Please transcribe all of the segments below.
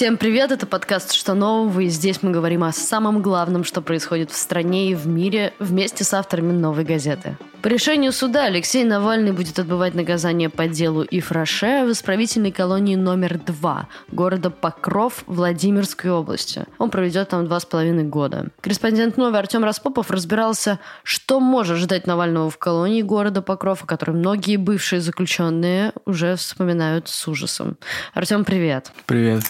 Всем привет, это подкаст «Что нового?» и здесь мы говорим о самом главном, что происходит в стране и в мире вместе с авторами «Новой газеты». По решению суда Алексей Навальный будет отбывать наказание по делу Ифраше в исправительной колонии номер два города Покров Владимирской области. Он проведет там два с половиной года. Корреспондент «Новый» Артем Распопов разбирался, что может ждать Навального в колонии города Покров, о которой многие бывшие заключенные уже вспоминают с ужасом. Артем, привет. Привет.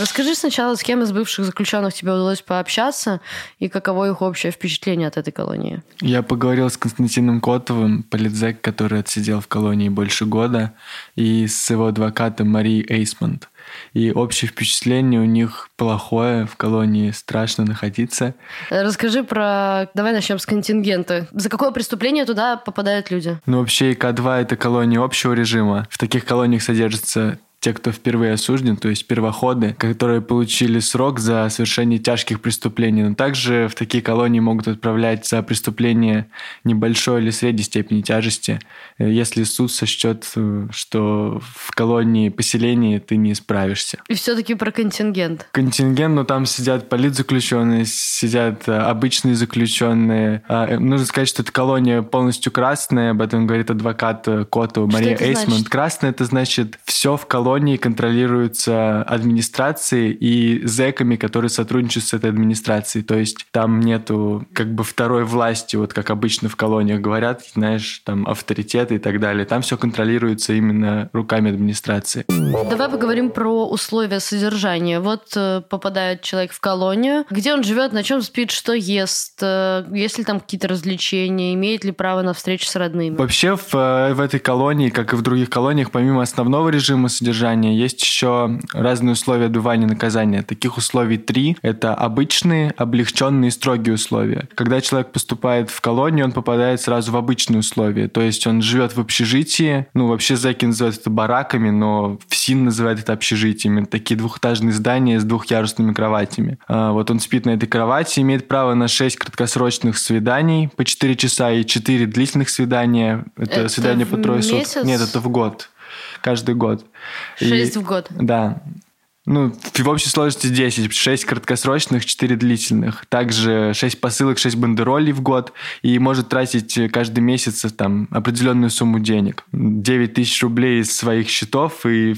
Расскажи сначала, с кем из бывших заключенных тебе удалось пообщаться и каково их общее впечатление от этой колонии? Я поговорил с Константином Котовым, политзек, который отсидел в колонии больше года, и с его адвокатом Марией Эйсмонт. И общее впечатление у них плохое, в колонии страшно находиться. Расскажи про... Давай начнем с контингента. За какое преступление туда попадают люди? Ну, вообще ИК-2 — это колония общего режима. В таких колониях содержатся те, кто впервые осужден, то есть первоходы, которые получили срок за совершение тяжких преступлений. Но также в такие колонии могут отправлять за преступление небольшой или средней степени тяжести, э, если суд сочтет, э, что в колонии поселения ты не справишься. И все-таки про контингент. Контингент, ну там сидят политзаключенные, сидят э, обычные заключенные. А, нужно сказать, что эта колония полностью красная, об этом говорит адвокат Котова Мария Эйсмонт. Красная это значит все в колонии колонии контролируются администрацией и зэками, которые сотрудничают с этой администрацией. То есть там нету как бы второй власти, вот как обычно в колониях говорят, знаешь, там авторитеты и так далее. Там все контролируется именно руками администрации. Давай поговорим про условия содержания. Вот э, попадает человек в колонию. Где он живет, на чем спит, что ест, э, есть ли там какие-то развлечения, имеет ли право на встречу с родными? Вообще в, э, в этой колонии, как и в других колониях, помимо основного режима содержания, содержания. Есть еще разные условия отбывания наказания. Таких условий три. Это обычные, облегченные и строгие условия. Когда человек поступает в колонию, он попадает сразу в обычные условия. То есть он живет в общежитии. Ну, вообще зэки называют это бараками, но ФСИН называет это общежитиями. Такие двухэтажные здания с двухъярусными кроватями. А, вот он спит на этой кровати, имеет право на 6 краткосрочных свиданий по 4 часа и 4 длительных свидания. Это, это свидание по трое суток. Нет, это в год каждый год. Шесть и, в год? Да. Ну, в общей сложности 10. 6 краткосрочных, 4 длительных. Также 6 посылок, 6 бандеролей в год. И может тратить каждый месяц там определенную сумму денег. 9 тысяч рублей из своих счетов и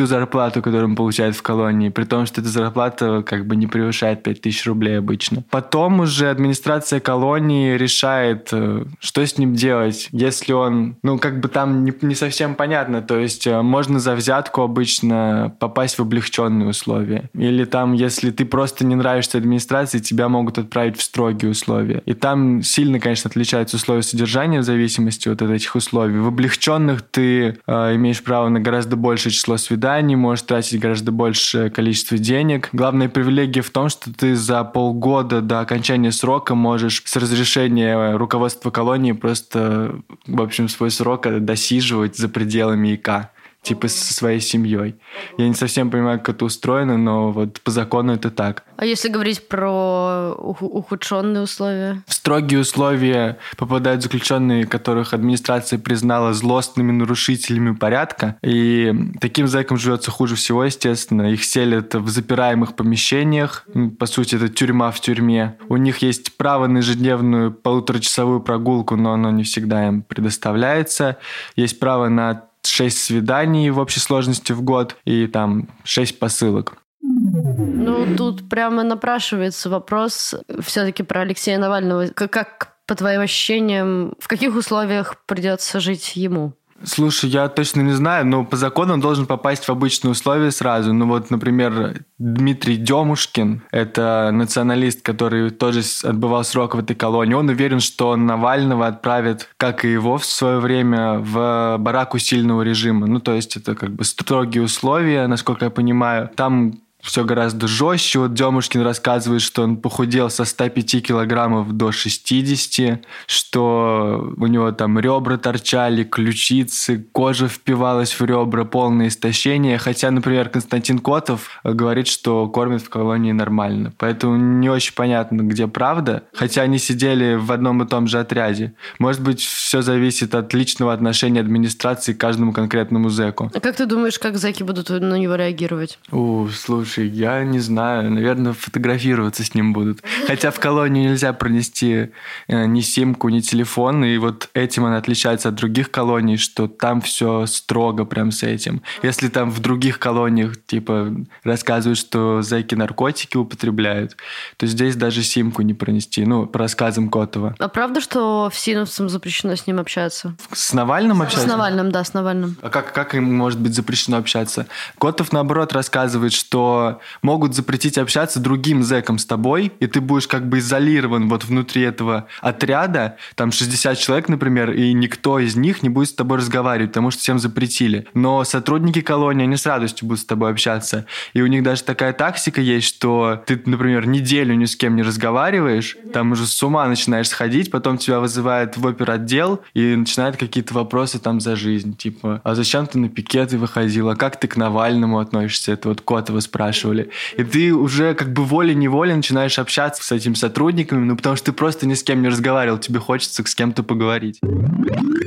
всю зарплату, которую он получает в колонии. При том, что эта зарплата как бы не превышает 5 тысяч рублей обычно. Потом уже администрация колонии решает, э, что с ним делать, если он, ну, как бы там не, не совсем понятно. То есть э, можно за взятку обычно попасть в облегченные условия. Или там, если ты просто не нравишься администрации, тебя могут отправить в строгие условия. И там сильно, конечно, отличаются условия содержания в зависимости от этих условий. В облегченных ты э, имеешь право на гораздо большее число свиданий, можешь тратить гораздо большее количество денег. Главная привилегия в том, что ты за полгода до окончания срока можешь с разрешения руководства колонии просто, в общем, свой срок досиживать за пределами ИК типа со своей семьей. Я не совсем понимаю, как это устроено, но вот по закону это так. А если говорить про ухудшенные условия? В строгие условия попадают заключенные, которых администрация признала злостными нарушителями порядка. И таким зэкам живется хуже всего, естественно. Их селят в запираемых помещениях. По сути, это тюрьма в тюрьме. У них есть право на ежедневную полуторачасовую прогулку, но оно не всегда им предоставляется. Есть право на 6 свиданий в общей сложности в год и там 6 посылок. Ну, тут прямо напрашивается вопрос все-таки про Алексея Навального. Как, как, по твоим ощущениям, в каких условиях придется жить ему? Слушай, я точно не знаю, но по закону он должен попасть в обычные условия сразу. Ну вот, например, Дмитрий Демушкин, это националист, который тоже отбывал срок в этой колонии. Он уверен, что Навального отправят, как и его в свое время, в барак усиленного режима. Ну, то есть это как бы строгие условия, насколько я понимаю. Там все гораздо жестче. Вот Демушкин рассказывает, что он похудел со 105 килограммов до 60, что у него там ребра торчали, ключицы, кожа впивалась в ребра, полное истощение. Хотя, например, Константин Котов говорит, что кормят в колонии нормально. Поэтому не очень понятно, где правда. Хотя они сидели в одном и том же отряде. Может быть, все зависит от личного отношения администрации к каждому конкретному зэку. А как ты думаешь, как зэки будут на него реагировать? У, слушай, Слушай, я не знаю, наверное, фотографироваться с ним будут. Хотя в колонию нельзя пронести э, ни симку, ни телефон, и вот этим она отличается от других колоний, что там все строго прям с этим. Если там в других колониях, типа, рассказывают, что зэки наркотики употребляют, то здесь даже симку не пронести, ну, по рассказам Котова. А правда, что всиновцам запрещено с ним общаться? С Навальным общаться? С Навальным, да, с Навальным. А как, как им может быть запрещено общаться? Котов, наоборот, рассказывает, что могут запретить общаться другим зэкам с тобой, и ты будешь как бы изолирован вот внутри этого отряда, там 60 человек, например, и никто из них не будет с тобой разговаривать, потому что всем запретили. Но сотрудники колонии, они с радостью будут с тобой общаться. И у них даже такая тактика есть, что ты, например, неделю ни с кем не разговариваешь, там уже с ума начинаешь сходить, потом тебя вызывают в оперотдел и начинают какие-то вопросы там за жизнь, типа, а зачем ты на пикеты выходил, а как ты к Навальному относишься, это вот Котова спрашивали. И ты уже как бы волей-неволей начинаешь общаться с этими сотрудниками, ну потому что ты просто ни с кем не разговаривал, тебе хочется с кем-то поговорить.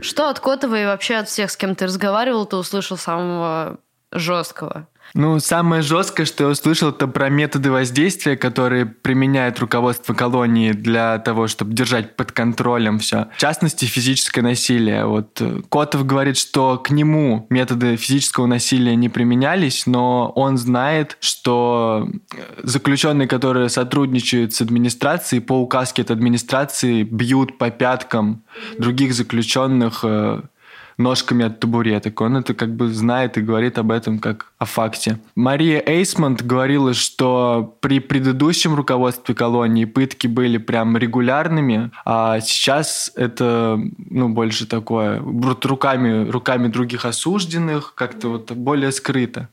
Что от Котова и вообще от всех, с кем ты разговаривал, ты услышал самого жесткого? Ну, самое жесткое, что я услышал, это про методы воздействия, которые применяет руководство колонии для того, чтобы держать под контролем все. В частности, физическое насилие. Вот э, Котов говорит, что к нему методы физического насилия не применялись, но он знает, что э, заключенные, которые сотрудничают с администрацией, по указке от администрации бьют по пяткам других заключенных э, ножками от табуреток. Он это как бы знает и говорит об этом как о факте. Мария Эйсмонт говорила, что при предыдущем руководстве колонии пытки были прям регулярными, а сейчас это ну, больше такое руками, руками других осужденных, как-то вот более скрыто.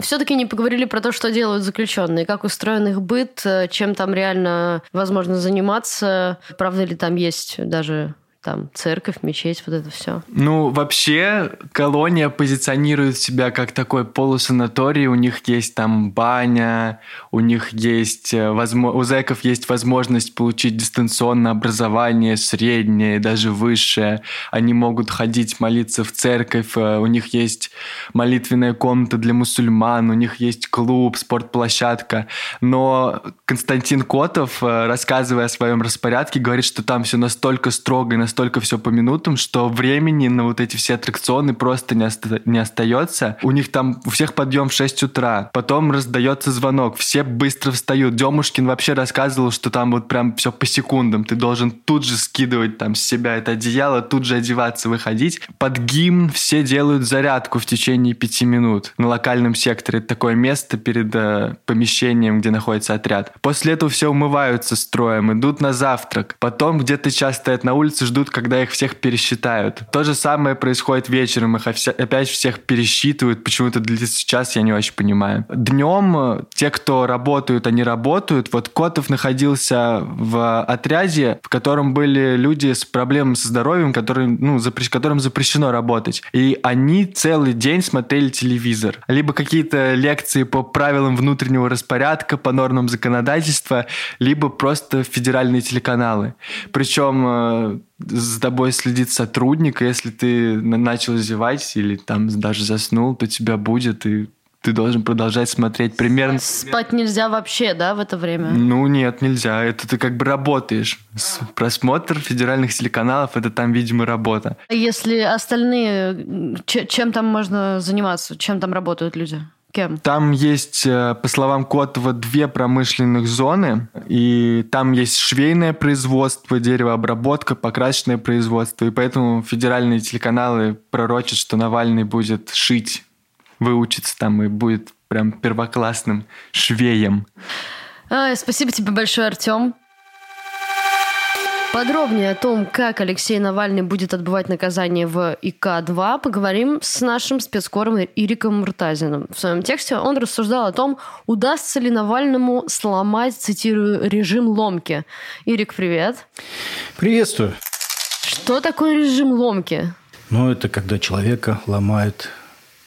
Все-таки не поговорили про то, что делают заключенные, как устроен их быт, чем там реально возможно заниматься, правда ли там есть даже там церковь, мечеть, вот это все. Ну, вообще, колония позиционирует себя как такой полусанаторий. У них есть там баня, у них есть, э, у зэков есть возможность получить дистанционное образование, среднее, даже высшее. Они могут ходить молиться в церковь, э, у них есть молитвенная комната для мусульман, у них есть клуб, спортплощадка. Но Константин Котов, э, рассказывая о своем распорядке, говорит, что там все настолько строго и настолько настолько все по минутам, что времени на вот эти все аттракционы просто не, оста- не остается. У них там у всех подъем в 6 утра, потом раздается звонок, все быстро встают. Демушкин вообще рассказывал, что там вот прям все по секундам. Ты должен тут же скидывать там с себя это одеяло, тут же одеваться, выходить. Под гимн все делают зарядку в течение пяти минут. На локальном секторе это такое место перед э, помещением, где находится отряд. После этого все умываются строем, идут на завтрак. Потом где-то час стоят на улице, ждут ждут, когда их всех пересчитают. То же самое происходит вечером, их опять всех пересчитывают. Почему это длится час, я не очень понимаю. Днем э, те, кто работают, они работают. Вот Котов находился в отряде, в котором были люди с проблемами со здоровьем, которые, ну, запрещ... которым запрещено работать. И они целый день смотрели телевизор. Либо какие-то лекции по правилам внутреннего распорядка, по нормам законодательства, либо просто федеральные телеканалы. Причем э, за тобой следит сотрудник, если ты начал зевать или там даже заснул, то тебя будет, и ты должен продолжать смотреть примерно... Спать нельзя вообще, да, в это время? Ну, нет, нельзя. Это ты как бы работаешь. Просмотр федеральных телеканалов – это там, видимо, работа. А если остальные... Чем там можно заниматься? Чем там работают люди? Кем? Там есть, э, по словам Котова, две промышленных зоны, и там есть швейное производство, деревообработка, покрасочное производство, и поэтому федеральные телеканалы пророчат, что Навальный будет шить, выучится там и будет прям первоклассным швеем. А, спасибо тебе большое, Артем. Подробнее о том, как Алексей Навальный будет отбывать наказание в ИК-2, поговорим с нашим спецкором Ириком Муртазиным. В своем тексте он рассуждал о том, удастся ли Навальному сломать, цитирую, режим ломки. Ирик, привет. Приветствую. Что такое режим ломки? Ну, это когда человека ломают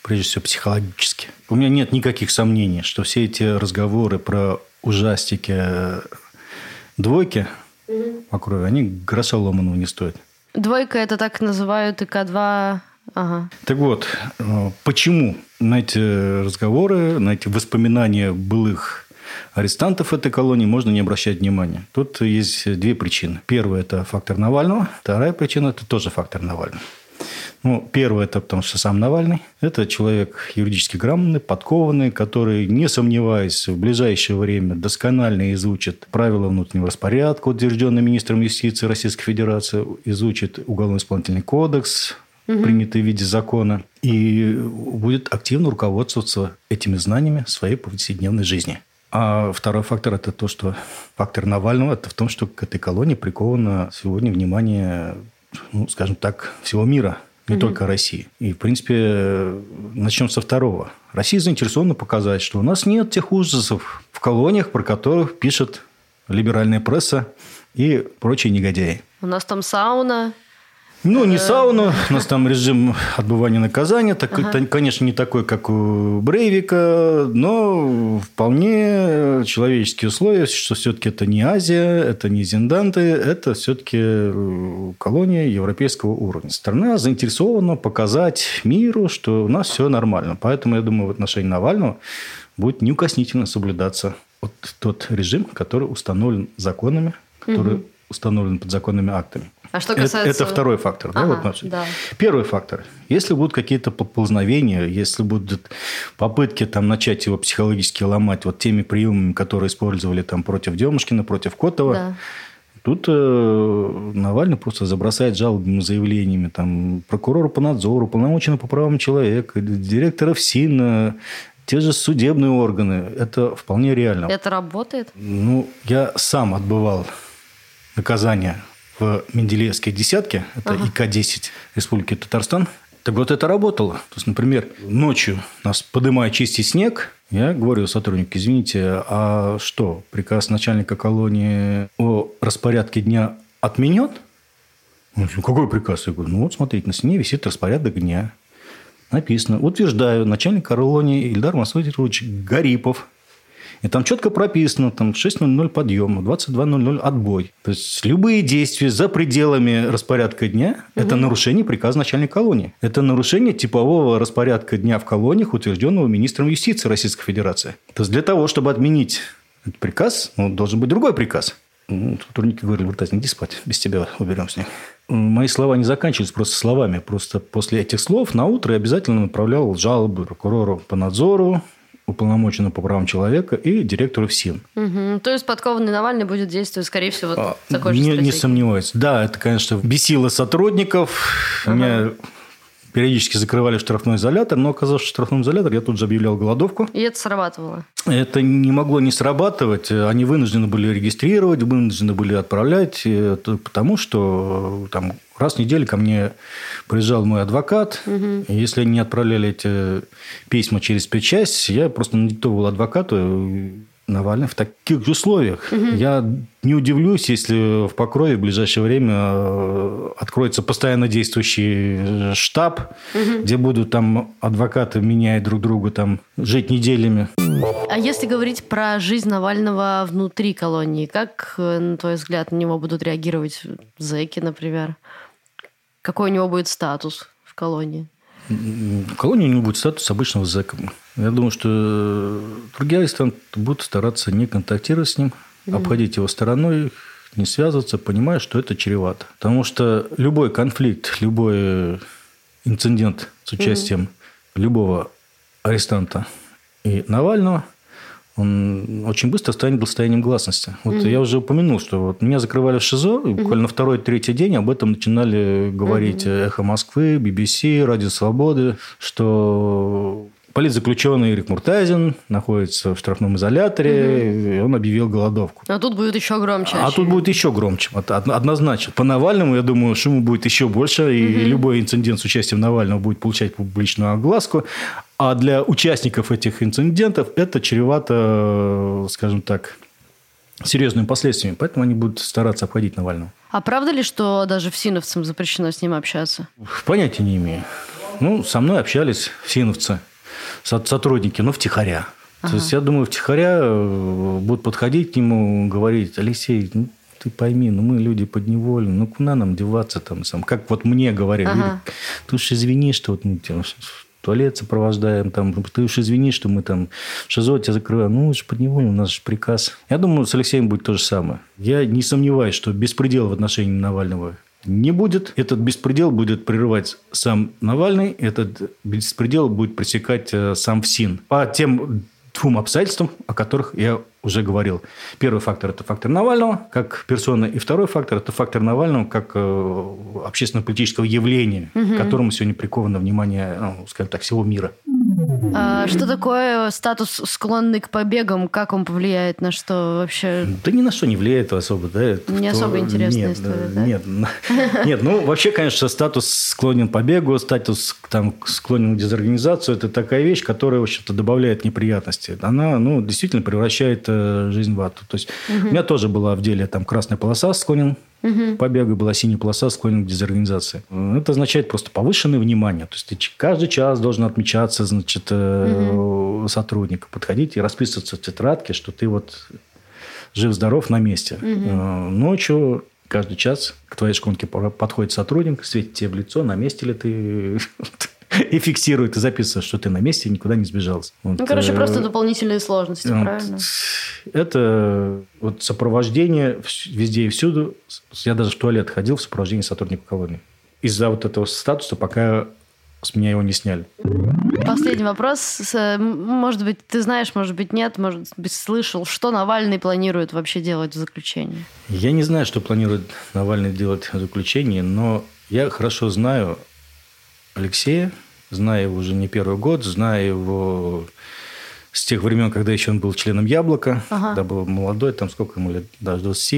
прежде всего психологически. У меня нет никаких сомнений, что все эти разговоры про ужастики э, двойки – по крови, они гроша ломаного не стоят. Двойка это так называют ИК-2 Ага. Так вот, э, почему на эти разговоры, на эти воспоминания былых арестантов этой колонии можно не обращать внимания? Тут есть две причины. Первая – это фактор Навального. Вторая причина – это тоже фактор Навального. Ну, первое, это потому что сам Навальный. Это человек юридически грамотный, подкованный, который, не сомневаясь, в ближайшее время досконально изучит правила внутреннего распорядка, утвержденные министром юстиции Российской Федерации, изучит Уголовно-исполнительный кодекс, угу. принятый в виде закона, и будет активно руководствоваться этими знаниями в своей повседневной жизни. А второй фактор – это то, что фактор Навального – это в том, что к этой колонии приковано сегодня внимание, ну, скажем так, всего мира – не угу. только России. И, в принципе, начнем со второго. Россия заинтересована показать, что у нас нет тех ужасов в колониях, про которых пишет либеральная пресса и прочие негодяи. У нас там сауна, ну, не сауна, у нас там режим отбывания наказания. Так, ага. конечно, не такой, как у Брейвика, но вполне человеческие условия, что все-таки это не Азия, это не Зинданты, это все-таки э, колония европейского уровня. Страна заинтересована показать миру, что у нас все нормально. Поэтому, я думаю, в отношении Навального будет неукоснительно соблюдаться вот тот режим, который установлен законами, который угу. установлен подзаконными актами. А что касается... Это, это второй фактор. Ага, да, вот, да. Первый фактор. Если будут какие-то поползновения, если будут попытки там, начать его психологически ломать вот теми приемами, которые использовали там, против Демушкина, против Котова, да. Тут э, Навальный просто забросает жалобными заявлениями там, прокурора по надзору, полномоченного по правам человека, директора ФСИН, те же судебные органы. Это вполне реально. Это работает? Ну, я сам отбывал наказание в Менделеевской десятке, это ага. ИК-10 Республики Татарстан, так вот это работало. То есть, например, ночью нас подымая чистить снег, я говорю сотруднику, извините, а что, приказ начальника колонии о распорядке дня отменен? Он говорит, какой приказ? Я говорю, ну вот смотрите, на стене висит распорядок дня. Написано, утверждаю, начальник колонии Ильдар Масудирович Гарипов и там четко прописано, там 6.00 подъем, 22.00 отбой. То есть любые действия за пределами распорядка дня угу. – это нарушение приказа начальника колонии. Это нарушение типового распорядка дня в колониях, утвержденного министром юстиции Российской Федерации. То есть для того, чтобы отменить этот приказ, ну, должен быть другой приказ. Ну, сотрудники говорили, Вертась, иди спать, без тебя уберем с ним. Мои слова не заканчивались просто словами. Просто после этих слов на утро я обязательно направлял жалобы прокурору по надзору, уполномоченного по правам человека и директору ФСИН. Угу. То есть подкованный Навальный будет действовать, скорее всего, а, такой не, же Не сомневаюсь. Да, это, конечно, бесило сотрудников. Ага. Меня периодически закрывали штрафной изолятор, но оказалось, что штрафной изолятор, я тут же объявлял голодовку. И это срабатывало? Это не могло не срабатывать. Они вынуждены были регистрировать, вынуждены были отправлять, потому что там раз в неделю ко мне приезжал мой адвокат. Угу. Если они не отправляли эти письма через печать, я просто надиктовывал адвокату Навальный в таких же условиях. Угу. Я не удивлюсь, если в Покрове в ближайшее время э, откроется постоянно действующий э, штаб, угу. где будут там адвокаты меняя друг друга там жить неделями. А если говорить про жизнь Навального внутри колонии, как, э, на твой взгляд, на него будут реагировать зэки, например? Какой у него будет статус в колонии? В колонии у него будет статус обычного зэка. Я думаю, что другие арестанты будут стараться не контактировать с ним, mm-hmm. обходить его стороной, не связываться, понимая, что это чревато. Потому что любой конфликт, любой инцидент с участием mm-hmm. любого арестанта и Навального – он очень быстро станет достоянием гласности. Вот mm-hmm. я уже упомянул, что вот меня закрывали в ШИЗО, и буквально mm-hmm. второй-третий день об этом начинали говорить mm-hmm. «Эхо Москвы», BBC, «Радио Свободы», что Политзаключенный Ирик Муртазин находится в штрафном изоляторе, угу. и он объявил голодовку. А тут будет еще громче. А тут будет еще громче, однозначно. По Навальному, я думаю, шуму будет еще больше, и угу. любой инцидент с участием Навального будет получать публичную огласку. А для участников этих инцидентов это чревато, скажем так, серьезными последствиями. Поэтому они будут стараться обходить Навального. А правда ли, что даже всиновцам запрещено с ним общаться? Понятия не имею. Ну, со мной общались всиновцы сотрудники, но втихаря. Ага. То есть, я думаю, втихаря э, будут подходить к нему, говорить, Алексей, ну, ты пойми, ну мы люди подневольны, ну куда нам деваться там, сам, как вот мне говорят, ага. ты уж извини, что вот туалет сопровождаем, там, ты уж извини, что мы там ШИЗО тебя закрываем. Ну, же подневольно, у нас же приказ. Я думаю, с Алексеем будет то же самое. Я не сомневаюсь, что беспредел в отношении Навального не будет. Этот беспредел будет прерывать сам Навальный, этот беспредел будет пресекать э, сам ФСИН. По тем двум обстоятельствам, о которых я уже говорил. Первый фактор – это фактор Навального как персона, и второй фактор – это фактор Навального как э, общественно-политического явления, угу. которому сегодня приковано внимание, ну, скажем так, всего мира. А что такое статус склонный к побегам? Как он повлияет на что вообще? Да ни на что не влияет особо, да. Не кто... особо интересная нет, история, да? Нет, нет, ну вообще, конечно, статус склонен к побегу, статус там склонен к дезорганизации – это такая вещь, которая, в общем-то, добавляет неприятности. Она, ну, действительно превращает э, жизнь в ад. То есть угу. у меня тоже была в деле там красная полоса склонен угу. побега была синяя полоса склонен к дезорганизации. Это означает просто повышенное внимание. То есть ты каждый час должен отмечаться, значит, угу. сотрудник, подходить и расписываться в тетрадке, что ты вот жив-здоров на месте. Угу. Ночью каждый час к твоей шконке подходит сотрудник, светит тебе в лицо, на месте ли ты и фиксирует, и записывает, что ты на месте, никуда не сбежал. Вот, ну, короче, просто дополнительные сложности, вот, правильно? Это вот сопровождение везде и всюду. Я даже в туалет ходил в сопровождении сотрудника колонии. Из-за вот этого статуса пока с меня его не сняли. Последний вопрос. Может быть, ты знаешь, может быть, нет, может быть, слышал, что Навальный планирует вообще делать в заключении? Я не знаю, что планирует Навальный делать в заключении, но я хорошо знаю Алексея, знаю его уже не первый год, знаю его с тех времен, когда еще он был членом «Яблока», ага. когда был молодой, там сколько ему лет, даже 20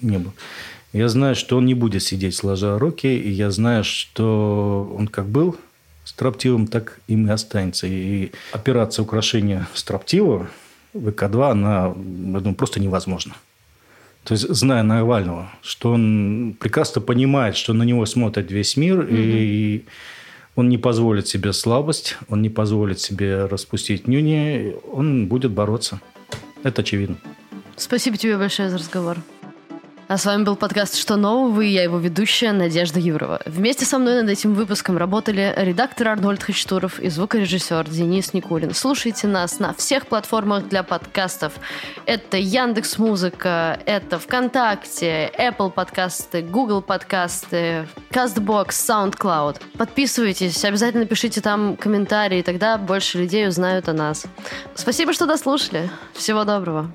не было. Я знаю, что он не будет сидеть сложа руки, и я знаю, что он как был строптивым, так им и останется. И операция украшения строптивого ВК-2, она, я думаю, просто невозможна. То есть, зная Навального, что он прекрасно понимает, что на него смотрит весь мир, mm-hmm. и он не позволит себе слабость, он не позволит себе распустить нюни, он будет бороться. Это очевидно. Спасибо тебе большое за разговор. А с вами был подкаст «Что нового?» и я его ведущая Надежда Юрова. Вместе со мной над этим выпуском работали редактор Арнольд Хачтуров и звукорежиссер Денис Никулин. Слушайте нас на всех платформах для подкастов. Это Яндекс Музыка, это ВКонтакте, Apple подкасты, Google подкасты, CastBox, SoundCloud. Подписывайтесь, обязательно пишите там комментарии, тогда больше людей узнают о нас. Спасибо, что дослушали. Всего доброго.